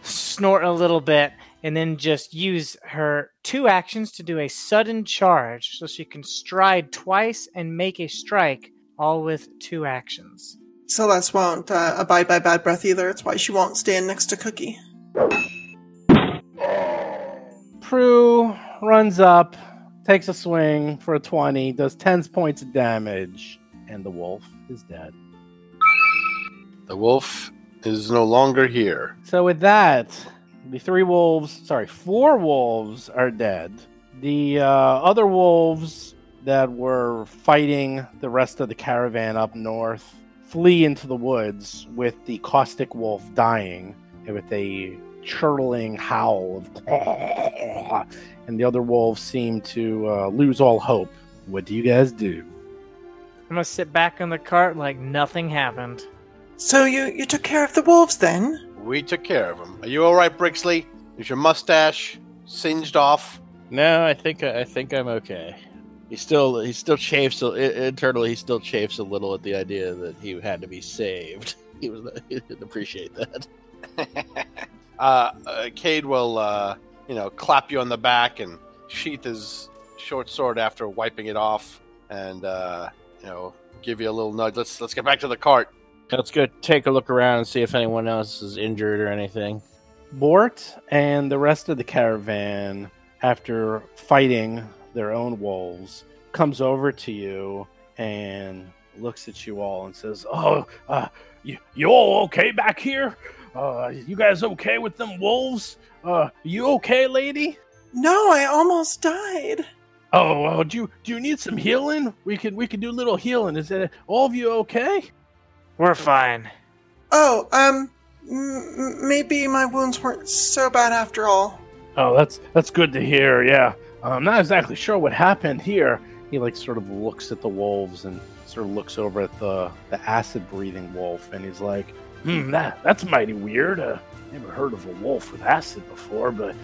snort a little bit and then just use her two actions to do a sudden charge, so she can stride twice and make a strike, all with two actions. Celeste won't uh, abide by bad breath either. It's why she won't stand next to Cookie. Prue runs up, takes a swing for a 20, does 10 points of damage, and the wolf is dead. The wolf is no longer here. So with that, the three wolves, sorry, four wolves are dead. The uh, other wolves that were fighting the rest of the caravan up north flee into the woods with the caustic wolf dying with a churtling howl of and the other wolves seem to uh, lose all hope. What do you guys do? I'm gonna sit back in the cart like nothing happened. So you you took care of the wolves then? We took care of them. Are you all right, Brixley? Is your mustache singed off? No, I think I think I'm okay. He still he still chafes a, i- internally. He still chafes a little at the idea that he had to be saved. He was he didn't appreciate that. uh, uh, Cade will, uh, you know, clap you on the back and sheath his short sword after wiping it off, and uh, you know, give you a little nudge. Let's let's get back to the cart. Let's go take a look around and see if anyone else is injured or anything. Bort and the rest of the caravan, after fighting their own wolves, comes over to you and looks at you all and says, Oh, uh, you, you all okay back here? Uh, you guys okay with them wolves? Uh, you okay, lady? No, I almost died. Oh, do you do you need some healing? We could we could do a little healing. Is it all of you okay? We're fine. Oh, um, m- m- maybe my wounds weren't so bad after all. Oh, that's that's good to hear. Yeah, I'm not exactly sure what happened here. he like sort of looks at the wolves and sort of looks over at the the acid breathing wolf and he's like, Hmm, that that's mighty weird. Uh, never heard of a wolf with acid before, but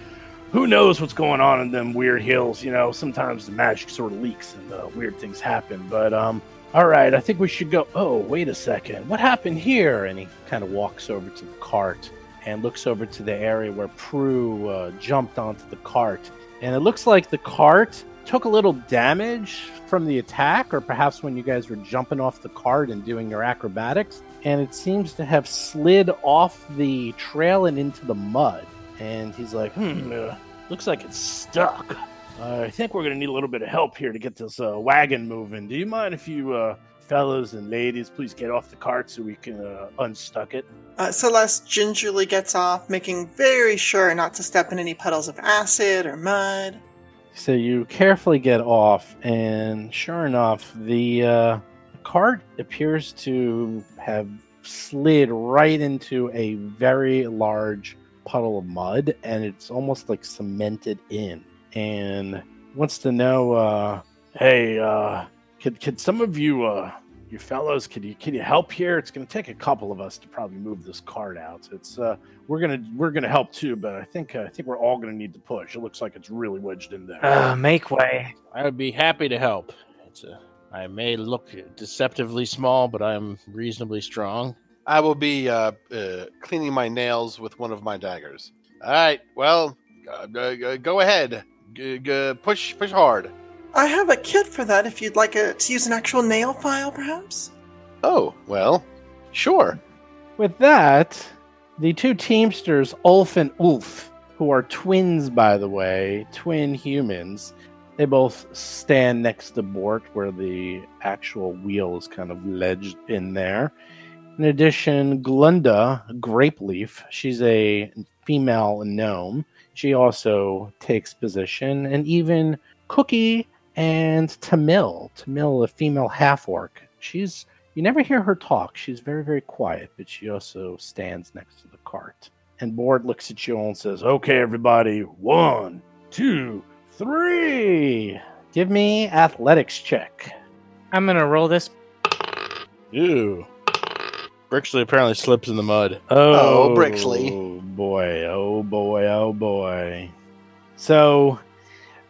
who knows what's going on in them weird hills? You know, sometimes the magic sort of leaks and uh, weird things happen. But um, all right, I think we should go. Oh, wait a second, what happened here? and he kind of walks over to the cart and looks over to the area where Prue uh, jumped onto the cart. And it looks like the cart took a little damage from the attack, or perhaps when you guys were jumping off the cart and doing your acrobatics. And it seems to have slid off the trail and into the mud. And he's like, hmm, uh, looks like it's stuck. Uh, I think we're gonna need a little bit of help here to get this uh, wagon moving. Do you mind if you, uh, fellas and ladies, please get off the cart so we can uh, unstuck it? Uh, Celeste gingerly gets off, making very sure not to step in any puddles of acid or mud. So you carefully get off, and sure enough, the uh, cart appears to have slid right into a very large puddle of mud, and it's almost like cemented in. And wants to know, uh, Hey, uh, could could some of you, uh, you fellows, could you can you help here? It's gonna take a couple of us to probably move this cart out. It's uh, we're gonna we're gonna help too, but I think uh, I think we're all gonna need to push. It looks like it's really wedged in there. Uh, make way. I would be happy to help. It's a, I may look deceptively small, but I'm reasonably strong. I will be uh, uh, cleaning my nails with one of my daggers. All right. Well, uh, uh, go ahead. G- g- push, push hard. I have a kit for that if you'd like a, to use an actual nail file, perhaps. Oh well, sure. With that, the two Teamsters, Ulf and Ulf, who are twins, by the way, twin humans, they both stand next to Bort where the actual wheel is kind of ledged in there. In addition, Glunda Grapeleaf, she's a female gnome. She also takes position, and even Cookie and Tamil, Tamil, a female half orc. She's you never hear her talk. She's very, very quiet, but she also stands next to the cart. And Bort looks at you and says, Okay, everybody, one, two, three. Give me athletics check. I'm gonna roll this. Ew. Brixley apparently slips in the mud. Oh, oh Brixley. Oh boy, oh boy, oh boy. So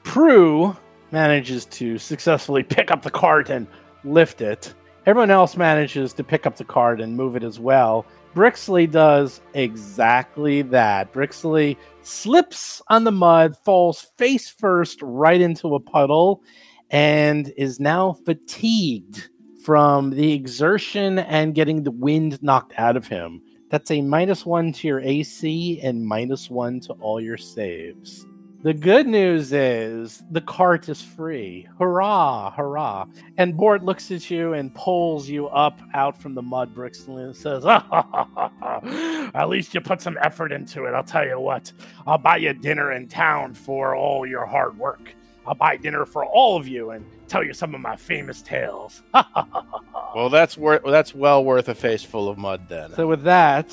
Prue manages to successfully pick up the cart and lift it. Everyone else manages to pick up the cart and move it as well. Brixley does exactly that. Brixley slips on the mud, falls face first right into a puddle, and is now fatigued from the exertion and getting the wind knocked out of him. That's a minus one to your AC and minus one to all your saves. The good news is the cart is free. Hurrah, hurrah. And Bort looks at you and pulls you up out from the mud bricks and says, At least you put some effort into it. I'll tell you what, I'll buy you dinner in town for all your hard work. I'll buy dinner for all of you and tell you some of my famous tales. Well, that's worth. That's well worth a face full of mud then. So with that,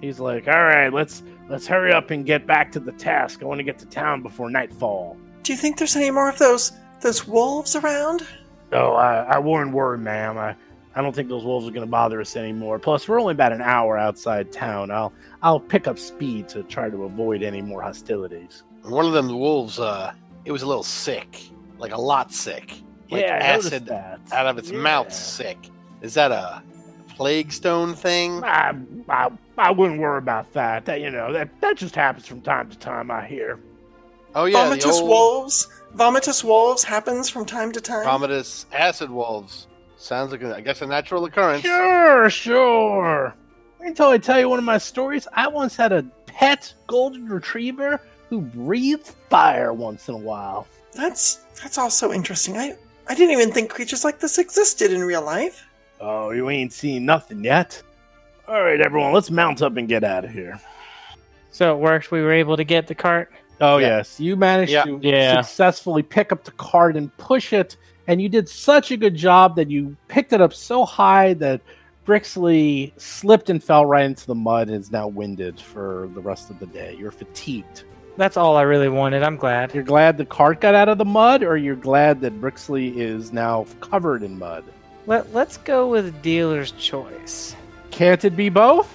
He's like, "All right, let's let's hurry up and get back to the task. I want to get to town before nightfall." Do you think there's any more of those those wolves around? Oh, I, I wouldn't worry, ma'am. I, I don't think those wolves are going to bother us anymore. Plus, we're only about an hour outside town. I'll I'll pick up speed to try to avoid any more hostilities. One of them wolves, uh, it was a little sick, like a lot sick. Like yeah, acid out of its Yeah. mouth, sick. Is that a Plaguestone thing? I, I, I wouldn't worry about that. That you know that that just happens from time to time. I hear. Oh yeah, the Vomitous old wolves. Vomitous wolves happens from time to time. vomitous acid wolves. Sounds like a, I guess a natural occurrence. Sure, sure. Until I tell you one of my stories, I once had a pet golden retriever who breathed fire once in a while. That's that's also interesting. I I didn't even think creatures like this existed in real life. Oh, you ain't seen nothing yet. All right, everyone, let's mount up and get out of here. So it worked. We were able to get the cart. Oh Yeah. yes, you managed Yeah. to Yeah. successfully pick up the cart and push it, and you did such a good job that you picked it up so high that Brixley slipped and fell right into the mud and is now winded for the rest of the day. You're fatigued. That's all I really wanted. I'm glad. You're glad the cart got out of the mud, or you're glad that Brixley is now covered in mud. Let Let's go with dealer's choice. Can't it be both?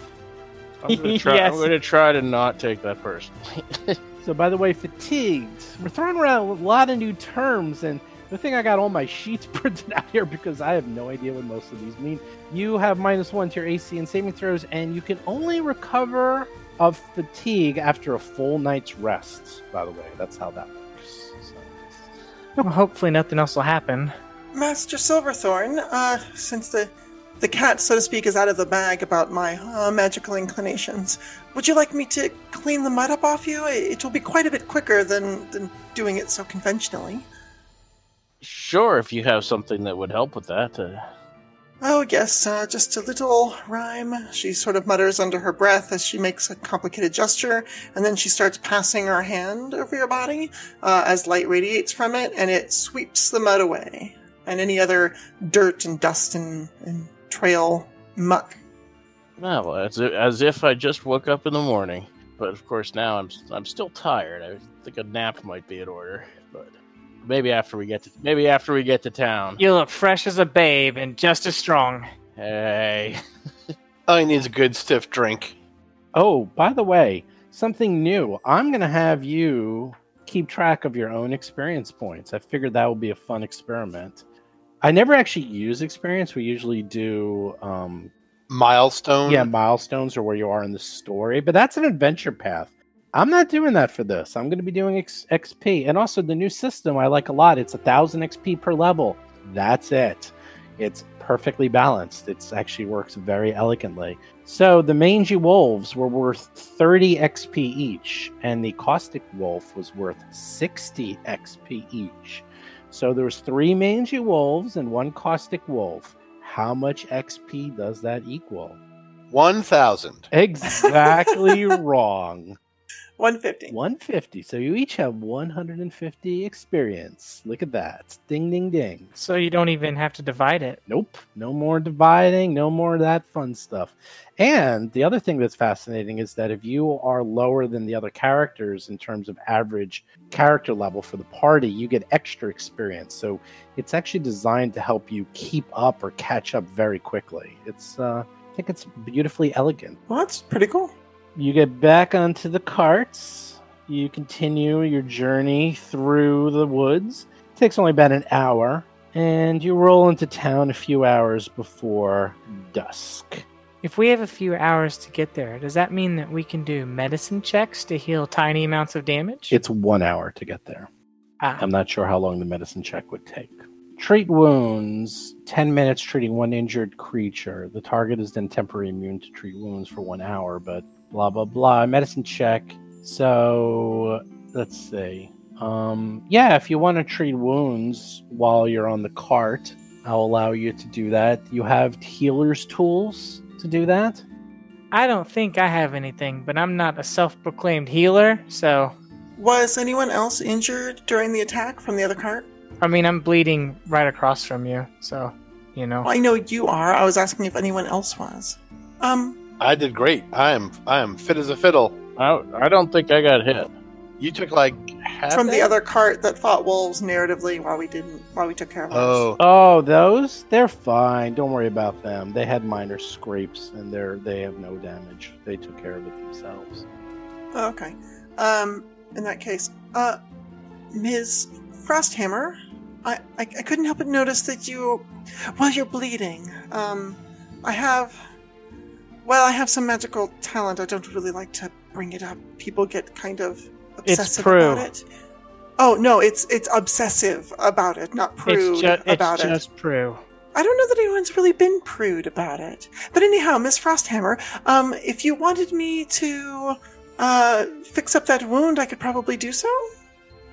I'm gonna try, Yes. I'm gonna try to not take that personally. So, by the way, fatigued. We're throwing around a lot of new terms, and the thing I got all my sheets printed out here because I have no idea what most of these mean. You have minus one to your AC and saving throws, and you can only recover of fatigue after a full night's rest. By the way, that's how that works. So. Well, hopefully nothing else will happen. Master Silverthorn, uh, since the the cat, so to speak, is out of the bag about my uh, magical inclinations, would you like me to clean the mud up off you? It will be quite a bit quicker than than doing it so conventionally. sure, if you have something that would help with that. Uh, Oh, yes, uh, just a little rhyme. She sort of mutters under her breath as she makes a complicated gesture, and then she starts passing her hand over your body uh, as light radiates from it, and it sweeps the mud away and any other dirt and dust and, and trail muck. well, as if, as if I just woke up in the morning. But of course, now I'm I'm still tired. I think a nap might be in order. But maybe after we get to maybe after we get to town. You look fresh as a babe and just as strong. Hey, Oh, he needs a good stiff drink. Oh, by the way, something new. I'm going to have you keep track of your own experience points. I figured that would be a fun experiment. I never actually use experience. We usually do, um, Milestone. yeah, milestones or where you are in the story, but that's an adventure path. I'm not doing that for this. I'm going to be doing X- XP. And also, the new system I like a lot. It's a thousand XP per level. That's it. It's perfectly balanced. It actually works very elegantly. So the mangy wolves were worth 30 XP each, and the caustic wolf was worth 60 XP each. So there was three mangy wolves and one caustic wolf. How much XP does that equal? One thousand. Exactly wrong. 150. 150. So you each have 150 experience. Look at that. Ding, ding, ding. So you don't even have to divide it. Nope. No more dividing. No more of that fun stuff. And the other thing that's fascinating is that if you are lower than the other characters in terms of average character level for the party, you get extra experience. So it's actually designed to help you keep up or catch up very quickly. It's, uh, I think it's beautifully elegant. Well, that's pretty cool. You get back onto the carts. You continue your journey through the woods. It takes only about an hour, and you roll into town a few hours before dusk. If we have a few hours to get there, does that mean that we can do medicine checks to heal tiny amounts of damage? It's one hour to get there. Ah, I'm not sure how long the medicine check would take. Treat wounds 10 minutes treating one injured creature. The target is then temporarily immune to treat wounds for one hour, but blah, blah, blah. Medicine check. So let's see. Um, yeah, if you want to treat wounds while you're on the cart, I'll allow you to do that. You have healer's tools to do that. I don't think I have anything, but I'm not a self-proclaimed healer, so Was anyone else injured during the attack from the other cart? I mean I'm bleeding right across from you, so you know. Well, I know you are. I was asking if anyone else was. Um, I did great. I am I am fit as a fiddle. I, I don't think I got hit. You took like half from the other cart that fought wolves narratively while we didn't, while we took care of ours. Oh, Oh, those? They're fine. Don't worry about them. They had minor scrapes and they're they have no damage. They took care of it themselves. Oh, okay. Um, in that case, uh, Ms. Frosthammer, I, I, I couldn't help but notice that you, well, you're bleeding. Um, I have, well, I have some magical talent. I don't really like to bring it up. People get kind of obsessive Prue. about it. Oh no, it's it's obsessive about it, not prude It's, ju- it's about it. just Prue. I don't know that anyone's really been prude about it. But anyhow, Miss Frosthammer, um, if you wanted me to uh, fix up that wound, I could probably do so.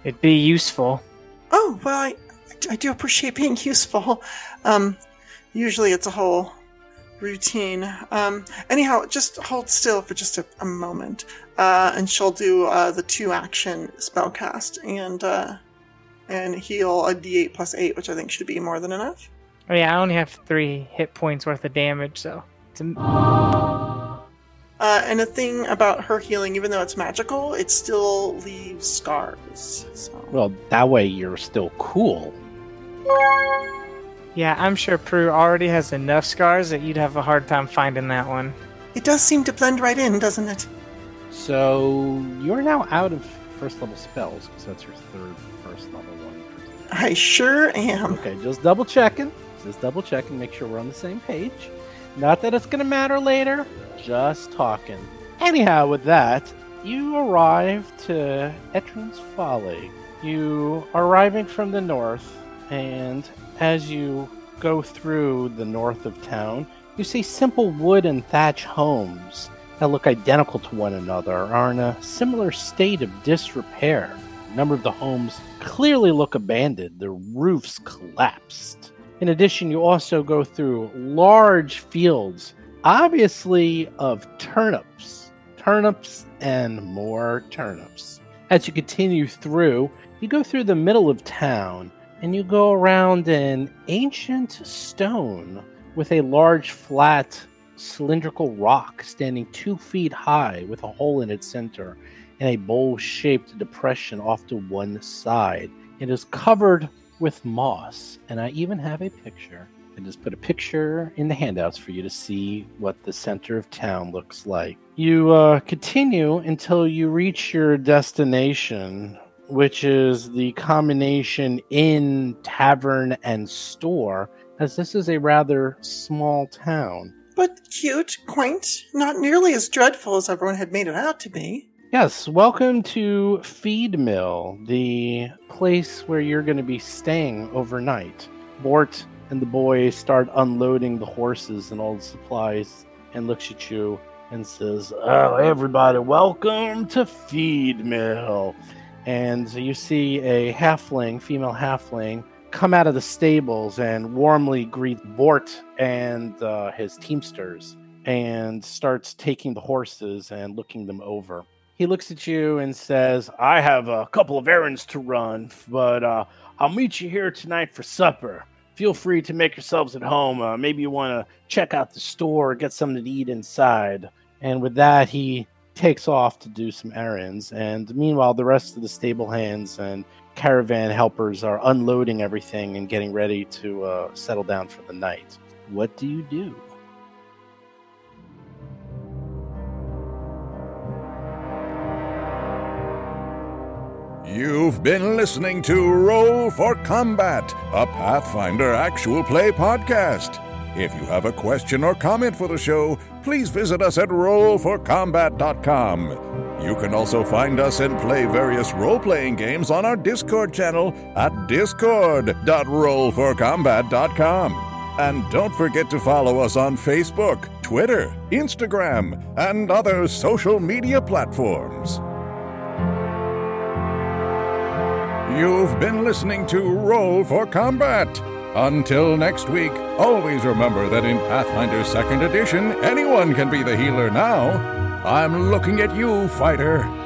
It'd be useful. Oh, well, I, I do appreciate being useful. Um, usually it's a whole routine. Um, anyhow, just hold still for just a, a moment, uh, and she'll do uh, the two action spellcast and uh, and heal a d8 plus 8, which I think should be more than enough. Oh yeah, I only have three hit points worth of damage, so it's a, Uh, and the thing about her healing, even though it's magical, it still leaves scars. So. Well, that way you're still cool. Yeah. I'm sure Prue already has enough scars that you'd have a hard time finding that one. It does seem to blend right in, doesn't it? So you're now out of first level spells because that's your third first level one. I sure am. Okay, just double checking. Just double checking, make sure we're on the same page. Not that it's gonna matter later. Just talking. Anyhow, with that, you arrive to Etran's Folly. You are arriving from the north, and as you go through the north of town, you see simple wood and thatch homes that look identical to one another are in a similar state of disrepair. A number of the homes clearly look abandoned, their roofs collapsed. In addition, you also go through large fields, obviously of turnips, turnips and more turnips. As you continue through, you go through the middle of town and you go around an ancient stone with a large, flat, cylindrical rock standing two feet high with a hole in its center and a bowl shaped depression off to one side. It is covered with moss, and I even have a picture. I just put a picture in the handouts for you to see what the center of town looks like. You uh, continue until you reach your destination, which is the combination inn, tavern, and store, as this is a rather small town. But cute, quaint, not nearly as dreadful as everyone had made it out to be. Yes, welcome to Feed Mill, the place where you're going to be staying overnight. Bort and the boys start unloading the horses and all the supplies and looks at you and says, Oh, everybody, welcome to Feed Mill. And you see a halfling, female halfling, come out of the stables and warmly greet Bort and uh, his teamsters and starts taking the horses and looking them over he looks at you and says, I have a couple of errands to run, but uh, I'll meet you here tonight for supper. Feel free to make yourselves at home. Uh, maybe you want to check out the store, get something to eat inside. And with that, he takes off to do some errands. And meanwhile, the rest of the stable hands and caravan helpers are unloading everything and getting ready to uh, settle down for the night. What do you do? You've been listening to Roll for Combat, a Pathfinder actual play podcast. If you have a question or comment for the show, please visit us at rollforcombat.com. You can also find us and play various role playing games on our Discord channel at discord.rollforcombat.com. And don't forget to follow us on Facebook, Twitter, Instagram, and other social media platforms. You've been listening to Roll for Combat. Until next week, always remember that in Pathfinder 2nd Edition, anyone can be the healer now. I'm looking at you, fighter.